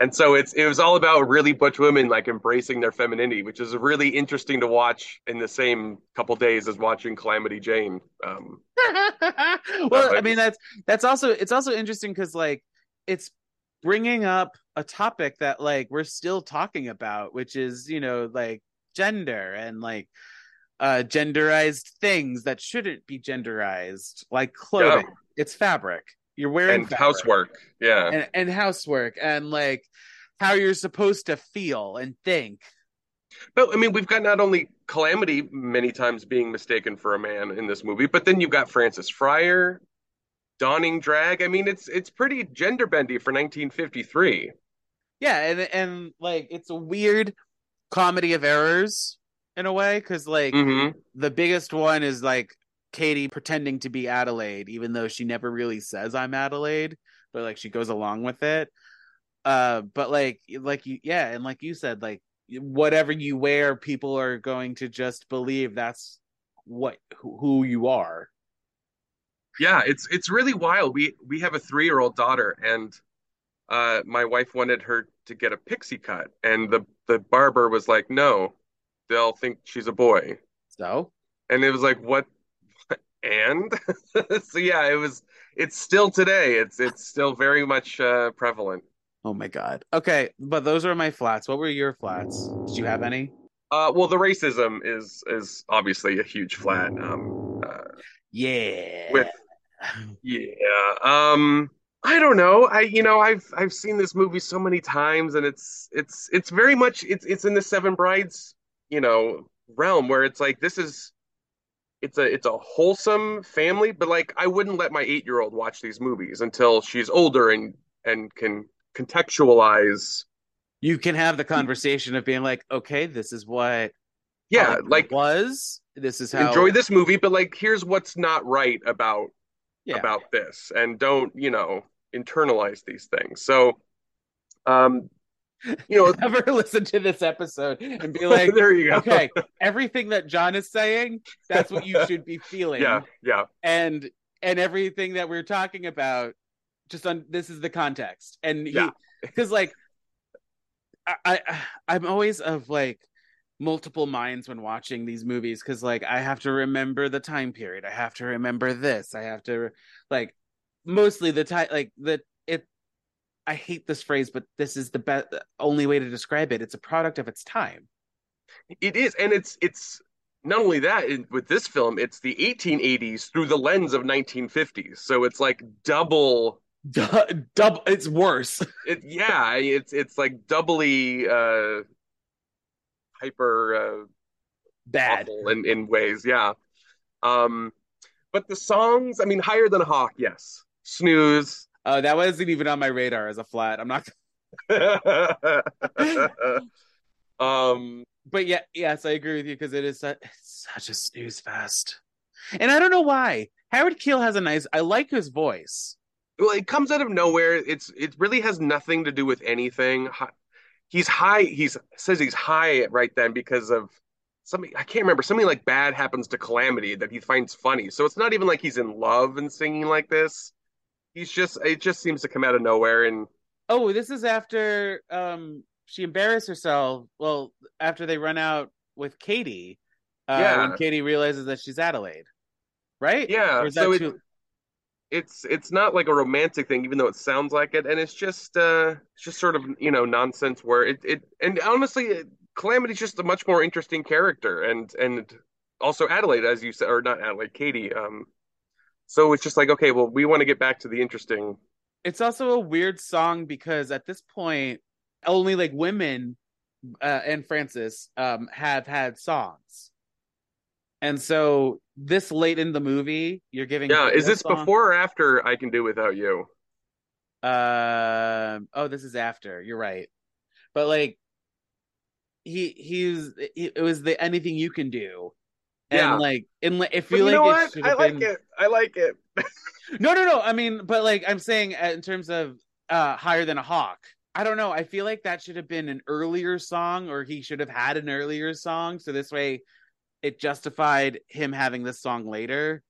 and so it's it was all about really butch women like embracing their femininity, which is really interesting to watch in the same couple days as watching Calamity Jane. Um well, I I mean that's that's also it's also interesting because like it's bringing up a topic that like we're still talking about, which is you know like gender and like uh genderized things that shouldn't be genderized, like clothing. It's fabric. You're wearing and fabric. housework. Yeah. and, and housework and like how you're supposed to feel and think. But I mean, we've got not only Calamity many times being mistaken for a man in this movie, but then you've got Francis Fryar, donning drag. I mean, it's it's pretty gender bendy for 1953. Yeah, and and like it's a weird comedy of errors in a way because like hmm the biggest one is like Katie pretending to be Adelaide, even though she never really says I'm Adelaide, but like she goes along with it. Uh, but like like you yeah, and like you said, like whatever you wear, people are going to just believe that's what who, who you are. Yeah, it's it's really wild. We we have a three year old daughter, and uh, my wife wanted her to get a pixie cut, and the the barber was like, "No, they'll think she's a boy." So And it was like, "What?" And so yeah, it was. It's still today. It's it's still very much uh, prevalent. Oh my god. Okay, but those are my flats. What were your flats? Did you have any? Uh, well, the racism is is obviously a huge flat. Um, uh, Yeah. With- yeah. Um, I don't know. I you know I've I've seen this movie so many times, and it's it's it's very much it's it's in the Seven Brides you know realm where it's like this is it's a it's a wholesome family, but like I wouldn't let my eight year old watch these movies until she's older and and can contextualize. you can have the conversation of being like, okay, this is what Yeah, like was. This is how enjoy this movie, but like here's what's not right about Yeah. about this and don't you know internalize these things so um you know Ever listen to this episode and be like, there you go okay, everything that Jon is saying, that's what you should be feeling. yeah yeah And and everything that we're talking about, just on this is the context. And he Yeah. because like I, I I'm always of like multiple minds when watching these movies because like I have to remember the time period. I have to remember this. I have to like mostly the time like the it I hate this phrase, but this is the best only way to describe it. It's a product of its time. It is, and it's it's not only that with this film, it's the 1880s through the lens of 1950s. So it's like double double it's worse. It yeah, it's it's like doubly uh hyper uh bad in in ways, yeah. Um but the songs, I mean higher than a hawk, yes. Snooze, uh, that wasn't even on my radar as a flat. I'm not. um, but yeah, yes, I agree with you because it is such, such a snooze fest, and I don't know why. Howard Keel has a nice. I like his voice. Well, it comes out of nowhere. It's it really has nothing to do with anything. He's high. He's says he's high right then because of something I can't remember. Something like bad happens to Calamity that he finds funny. So it's not even like he's in love and singing like this he's just it just seems to come out of nowhere and oh this is after um she embarrassed herself well after they run out with katie uh yeah. when katie realizes that she's adelaide right yeah so it, too... it's it's not like a romantic thing even though it sounds like it and it's just uh it's just sort of you know nonsense where it it and honestly calamity's just a much more interesting character and and also adelaide as you said or not adelaide katie um so it's just like, okay, well, we want to get back to the interesting. It's also a weird song because at this point, only like women uh, and Francis um, have had songs. And so this late in the movie, you're giving. Yeah, is this song? before or after I Can Do Without You? Uh, oh, this is after. You're right. But like, he he's it was the anything you can do yeah. And like, and like, if you, like, know what? I like been... it. I like it. no, no, no. I mean, but like, I'm saying uh, in terms of uh higher than a hawk. I don't know. I feel like that should have been an earlier song, or he should have had an earlier song, so this way it justified him having this song later.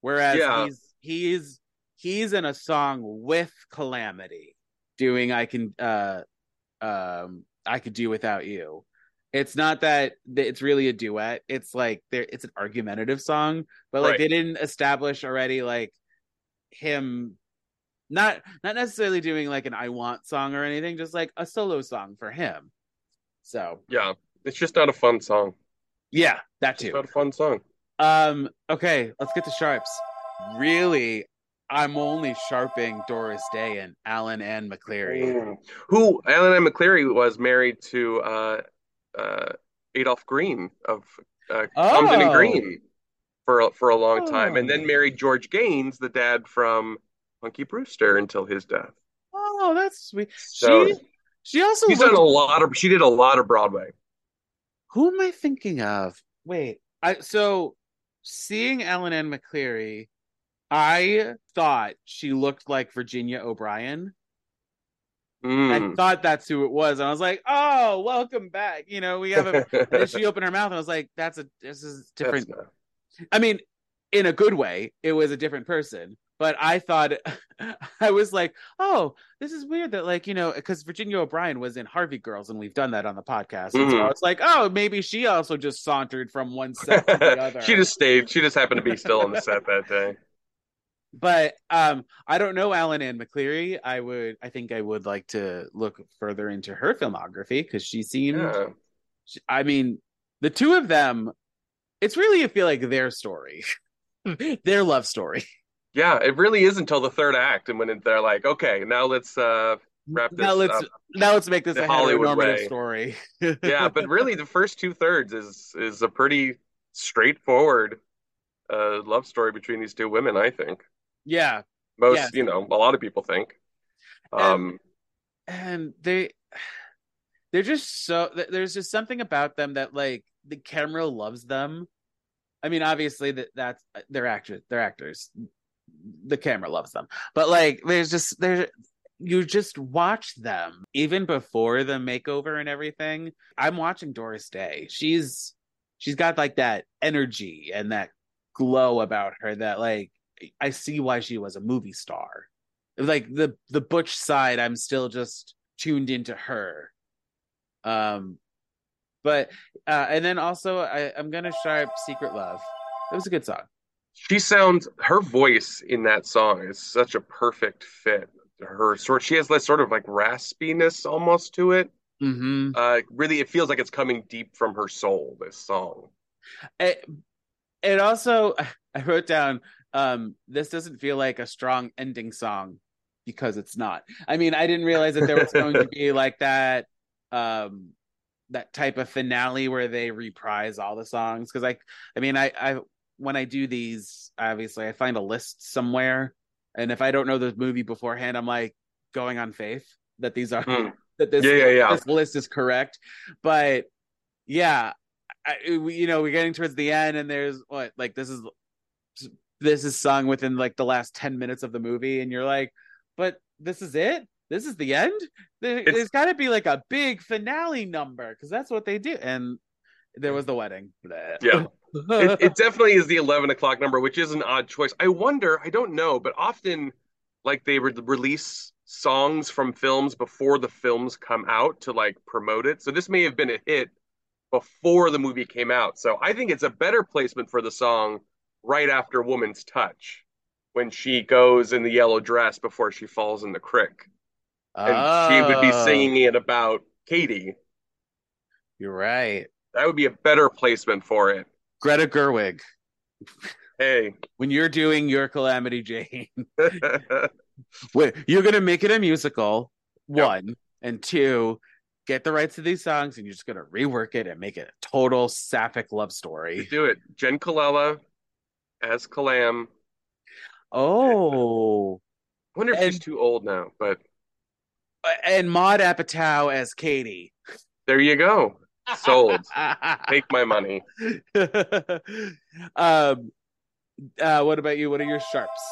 Whereas yeah. he's he's he's in a song with Calamity, doing I can uh um I could do without you. It's not that it's really a duet. It's like there it's an argumentative song, but like right. they didn't establish already like him not not necessarily doing like an I want song or anything, just like a solo song for him. So Yeah. It's just not a fun song. Yeah, that too. It's a fun song. Um, okay, let's get to sharps. Really, I'm only sharping Doris Day and Allyn Ann McLerie. Mm. Who Allyn Ann McLerie was married to uh uh, Adolph Green of uh, oh. Comden and Green for for a long oh. time, and then oh. married George Gaynes, the dad from Punky Brewster, until his death. Oh, that's sweet. So, she she also she's looked... done a lot of she did a lot of Broadway. Who am I thinking of? Wait, I so seeing Allyn Ann McLerie, I thought she looked like Virginia O'Brien. Mm. I thought that's who it was, and I was like, "Oh, welcome back." You know, we have a. and she opened her mouth, and I was like, "That's a this is different." I mean, in a good way, it was a different person. But I thought, I was like, "Oh, this is weird that like you know because Virginia O'Brien was in Harvey Girls, and we've done that on the podcast. Mm. so I was like, oh, maybe she also just sauntered from one set to the other. she just stayed. She just happened to be still on the set that day but um i don't know allyn ann mclerie i would i think i would like to look further into her filmography because she seemed yeah. i mean the two of them it's really i feel like their story their love story yeah it really is until the third act and when they're like okay now let's uh wrap this now let's up. now let's make this a Hollywood way. story yeah but really the first two thirds is is a pretty straightforward uh love story between these two women i think yeah. Most, yeah. you know, a lot of people think. Um, and, and they, they're just so, there's just something about them that like the camera loves them. I mean, obviously that that's they're actors, they're actors. The camera loves them, but like, there's just there, you just watch them even before the makeover and everything. I'm watching Doris Day. She's she's got like that energy and that glow about her that like I see why she was a movie star. Like the the Butch side, I'm still just tuned into her. Um, but uh, and then also I, I'm gonna sharp Secret Love. It was a good song. She sounds her voice in that song is such a perfect fit her sort. She has this sort of like raspiness almost to it. Mm-hmm. Uh, really, it feels like it's coming deep from her soul. This song. It, it also, I wrote down, um, this doesn't feel like a strong ending song because it's not. I mean, I didn't realize that there was going to be like that, um, that type of finale where they reprise all the songs. Because I, I mean, I, I when I do these, obviously, I find a list somewhere, and if I don't know the movie beforehand, I'm like going on faith that these are Mm. that this Yeah, yeah, yeah. this list is correct. But yeah, I, we- you know, we're getting towards the end, and there's what like this is this is sung within like the last ten minutes of the movie, and you're like, but this is it. This is the end. There, there's got to be like a big finale number because that's what they do. And there was the wedding. Yeah. it, it definitely is the 11 o'clock number, which is an odd choice. I wonder, I don't know, but often like they would release songs from films before the films come out to like promote it. So this may have been a hit before the movie came out. So I think it's a better placement for the song right after Woman's Touch when she goes in the yellow dress before she falls in the creek. And she would be Oh, singing it about Katie. You're right. That would be a better placement for it. Greta Gerwig. Hey. When you're doing your Calamity Jane, Wait, you're gonna make it a musical, Yep. one, and two, get the rights to these songs, and you're just gonna rework it and make it a total sapphic love You story. do it. Jenn Colella as Calam. Oh, I wonder if she's too old now, but uh, and Maud Apatow as Katie. there you go. Sold. Take my money. um, uh, what about you? What are your sharps?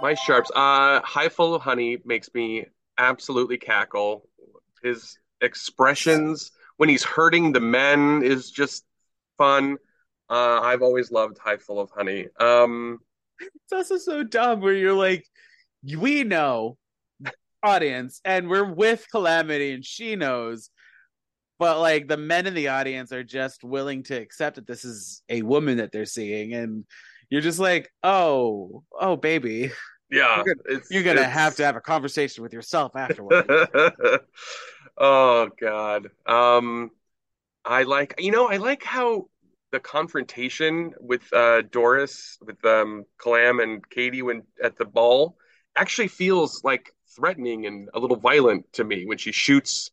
My sharps. Uh, Hive Full of Honey makes me absolutely cackle. His expressions when he's hurting the men is just fun. Uh, I've always loved Hive Full of Honey. Um, It's also so dumb where you're like, we know, audience, and we're with Calamity, and she knows, but like the men in the audience are just willing to accept that this is a woman that they're seeing, and you're just like, oh, oh, baby, yeah, You're it's, you're gonna have to have a conversation with yourself afterwards. oh God. Um, I like you know I like how the confrontation with uh Doris with um Calam and Katie when at the ball actually feels like threatening and a little violent to me when she shoots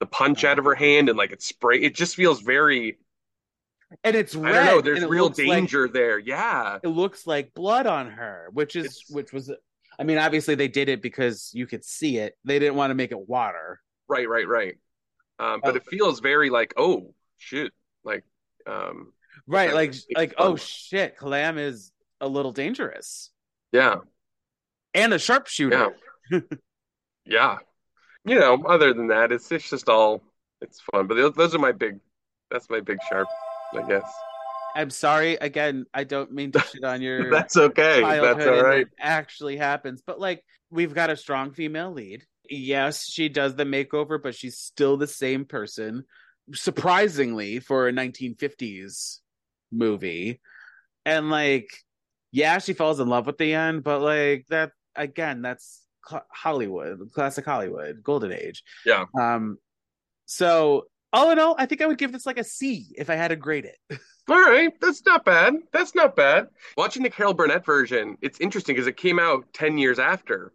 the punch out of her hand and like it spray it just feels very and it's I don't know there's real looks like- danger there yeah it looks like blood on her, which is It's- which was. I mean, obviously they did it because you could see it. They didn't want to make it water. right right right um but Oh. it feels very like oh shit like um Right, Like, like like fun. oh shit, Calam is a little dangerous yeah and a sharpshooter. Yeah. yeah. You know, other than that, it's it's just all it's fun. But those, are my big. That's my big sharp, I guess. I'm sorry again. I don't mean to shit on your That's okay. That's all right. actually happens, but like we've got a strong female lead. Yes, she does the makeover, but she's still the same person. Surprisingly, for a 1950s movie, and like, yeah, she falls in love with the end, but like that again, that's Hollywood, classic Hollywood, golden age. Yeah. Um. So all in all, I think I would give this like a C if I had to grade it. All right, that's not bad. That's not bad. Watching the Carol Burnett version, it's interesting because it came out 10 years after,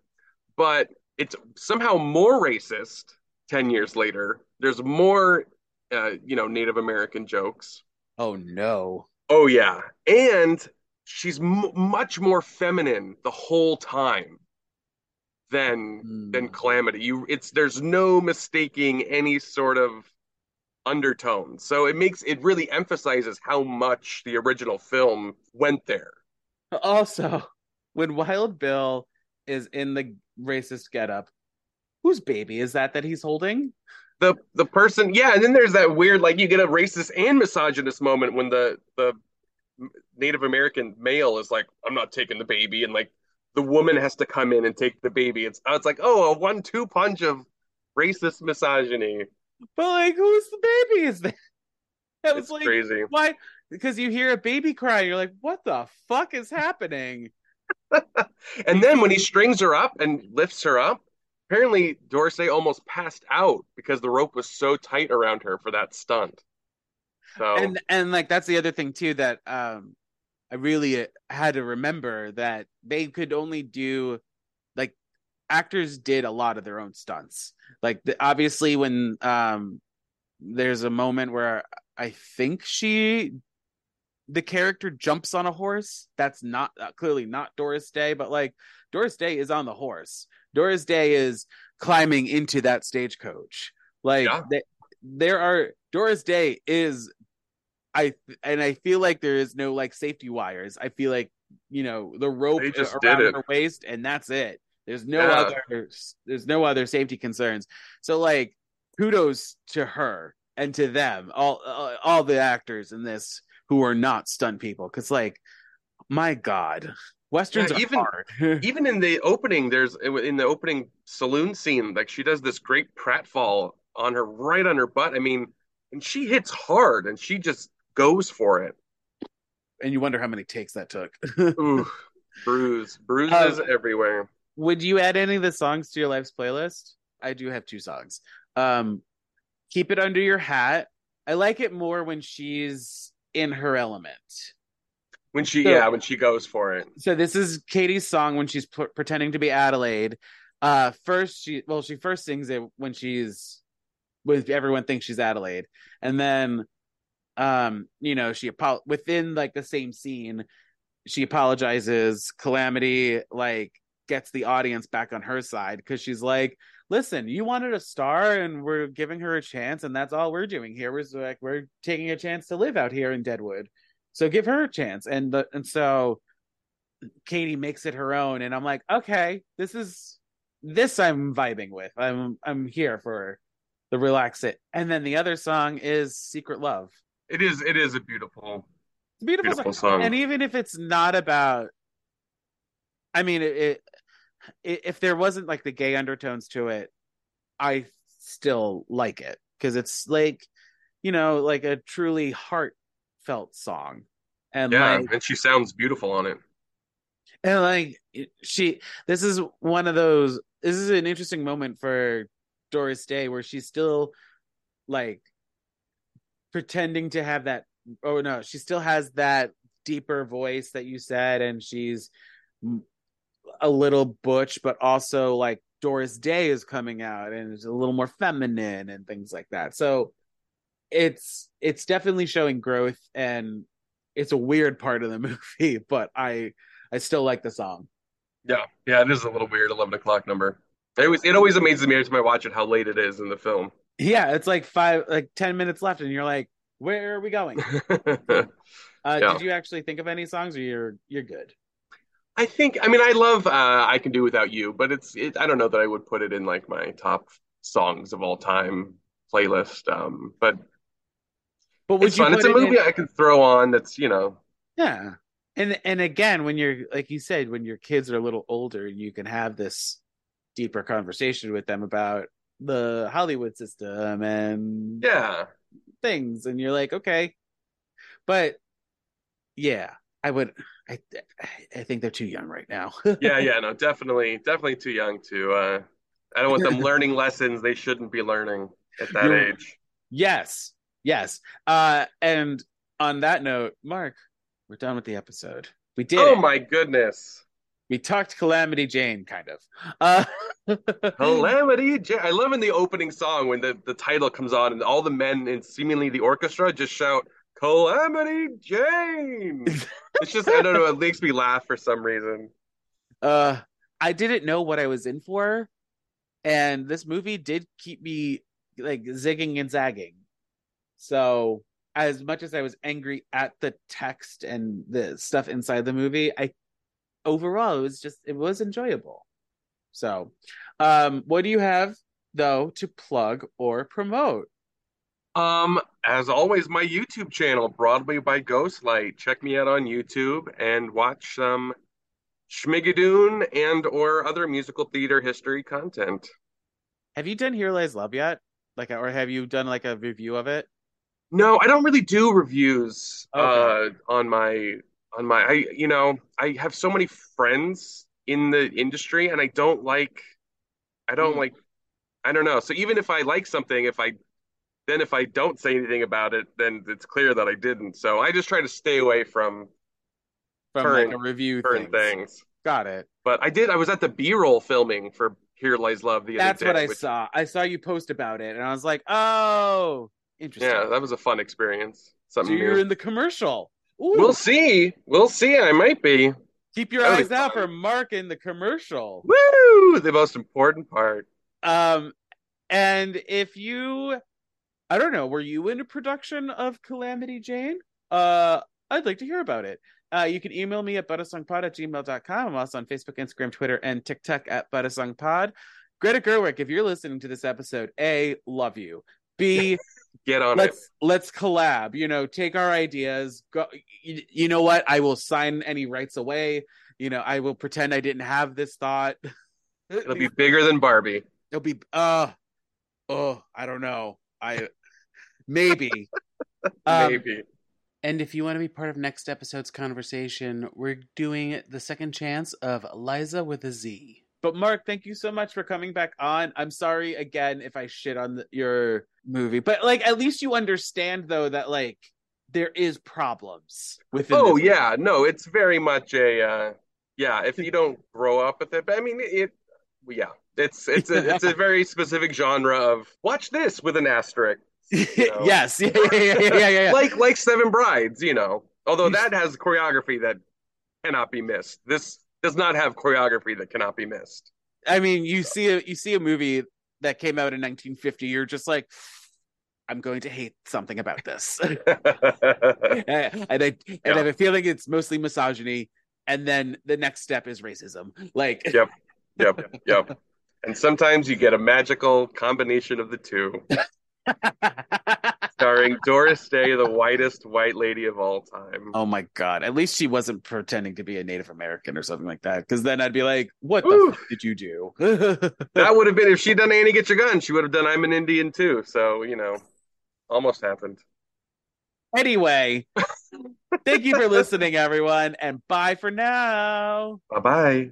but it's somehow more racist 10 years later. There's more, uh, you know, Native American jokes. Oh no. Oh yeah, and she's m much more feminine the whole time than than Hmm. Calamity. You, it's there's no mistaking any sort of undertone. So it makes it really emphasizes how much the original film went there. Also, when Wild Bill is in the racist getup, whose baby is that that he's holding? The the person, yeah, and then there's that weird like you get a racist and misogynist moment when the the Native American male is like, I'm not taking the baby, and like the woman has to come in and take the baby. It's it's like, oh, a one-two punch of racist misogyny. But like, who's the baby? Is that? That was It's like, crazy. why? Because you hear a baby cry, you're like, what the fuck is happening? And then when he strings her up and lifts her up, apparently Dorsey almost passed out because the rope was so tight around her for that stunt. So and and like that's the other thing too that um I really had to remember that they could only do like actors did a lot of their own stunts. Like the, obviously when um there's a moment where I think she the character jumps on a horse. That's not uh, clearly not Doris Day, but like Doris Day is on the horse. Doris Day is climbing into that stagecoach. Like Yeah. they, there are Doris Day is I and I feel like there is no like safety wires. I feel like you know the rope They just around her waist and that's it. There's no Yeah. other there's no other safety concerns. So like kudos to her and to them all uh, all the actors in this who are not stunt people cuz like my god westerns Yeah, are even- hard. even in the opening, there's in the opening saloon scene, like she does this great pratfall on her right on her butt. I mean, and she hits hard and she just goes for it. and you wonder how many takes that took. Ooh, bruise, bruises Um, everywhere. Would you add any of the songs to your life's playlist? I do have two songs. Um Keep It Under Your Hat. I like it more when she's in her element. When she, so- yeah, when she goes for it. So this is Katie's song when she's p- pretending to be Adelaide. Uh first she well she first sings it when she's when everyone thinks she's Adelaide. And then um you know she apo- within like the same scene she apologizes calamity like gets the audience back on her side because she's like listen you wanted a star and we're giving her a chance and that's all we're doing here. We're like we're taking a chance to live out here in deadwood. So give her a chance. And the, and so katie makes it her own and i'm like okay this is this i'm vibing with. I'm i'm here for the relax it and then the other song is secret love It is, it is a beautiful, it's beautiful, beautiful song. song. and even if it's not about i mean it, it if there wasn't like the gay undertones to it i still like it because it's like you know like a truly heartfelt song and yeah, like and she sounds beautiful on it. and like she this is one of those this is an interesting moment for doris day where she's still like pretending to have that oh no she still has that deeper voice that you said and she's a little butch but also like doris day is coming out and is a little more feminine and things like that so it's it's definitely showing growth and it's a weird part of the movie but i i still like the song Yeah, yeah, it is a little weird. Eleven o'clock number. It always, it always amazes me every time I watch it how late it is in the film. Yeah it's like five like 10 minutes left and you're like where are we going uh Yeah. did you actually think of any songs or you're you're good I think, I mean, I love uh, "I Can Do Without You," but it's, it, I don't know that I would put it in like my top songs of all time playlist. Um, but but would it's you fun. It's a it in- movie I can throw on. That's you know, Yeah. And and again, when you're like you said, when your kids are a little older, you can have this deeper conversation with them about the Hollywood system and yeah, things, and you're like, okay. But yeah, I would I I think they're too young right now. yeah, yeah. No, definitely, definitely too young to. Uh, I don't want them learning lessons they shouldn't be learning at that You're- age. yes. Yes. Uh and on that note, Marc, we're done with the episode. We did Oh it. my goodness. We talked Calamity Jane, kind of. Uh Calamity Jane. I love in the opening song when the, the title comes on and all the men and seemingly the orchestra just shout, Calamity Jane. It's just, I don't know, it makes me laugh for some reason. uh I didn't know what I was in for and this movie did keep me like zigging and zagging. So as much as I was angry at the text and the stuff inside the movie, I overall it was just it was enjoyable. So, um what do you have though to plug or promote? Um, as always, my YouTube channel, Broadway by Ghostlight. Check me out on YouTube and watch some Schmigadoon and or other musical theater history content. Have you done Here Lies Love yet? Like or have you done like a review of it? No, I don't really do reviews Okay. uh on my on my I you know, I have so many friends in the industry and I don't like I don't Mm. like. I don't know. So even if I like something, if I then if I don't say anything about it, then it's clear that I didn't. So I just try to stay away from From Current- like a review current things. things. Got it. But I did. I was at the B-roll filming for Here Lies Love the That's other day. what I which- saw. I saw you post about it, and I was like, "Oh, interesting." Yeah, that was a fun experience. so Something you're new. in the commercial. Ooh, We'll see. We'll see. I might be. keep your eyes out fun. for Marc in the commercial. Woo! The most important part. Um, and if you, I don't know, were you in a production of Calamity Jane? Uh, I'd like to hear about it. Uh, you can email me at butasongpod at gmail.com. I'm also on Facebook, Instagram, Twitter, and TikTok at butasongpod. Greta Gerwig, if you're listening to this episode, A, love you. B, Get on let's it. let's collab you know take our ideas go you, you know what i will sign any rights away you know i will pretend i didn't have this thought It'll be bigger than Barbie. it'll be uh oh i don't know i maybe Um, Maybe. and if you want to be part of next episode's conversation we're doing the second chance of liza with a z but marc thank you so much for coming back on i'm sorry again if i shit on the, your movie but like at least you understand though that like there is problems within Oh yeah, no, it's very much a uh, yeah. If you don't grow up with it, but I mean it. Yeah, it's it's a it's a very specific genre of watch this with an asterisk, know. yes yeah yeah yeah yeah yeah, yeah. like like Seven Brides, you know. Although that has choreography that cannot be missed. This does not have choreography that cannot be missed. i mean you see a you see a movie that came out in 1950 you're just like i'm going to hate something about this and I, and I Yeah. have a feeling it's mostly misogyny, and then the next step is racism. Like, Yep. yep, yep. And sometimes you get a magical combination of the two, starring Doris Day, the whitest white lady of all time. oh my god! At least she wasn't pretending to be a Native American or something like that, because then I'd be like, "What the f- did you do?" That would have been if she'd done Annie Get Your Gun, she would have done I'm an Indian too. So, you know, almost happened. anyway, thank you for listening, everyone, and bye for now. Bye bye.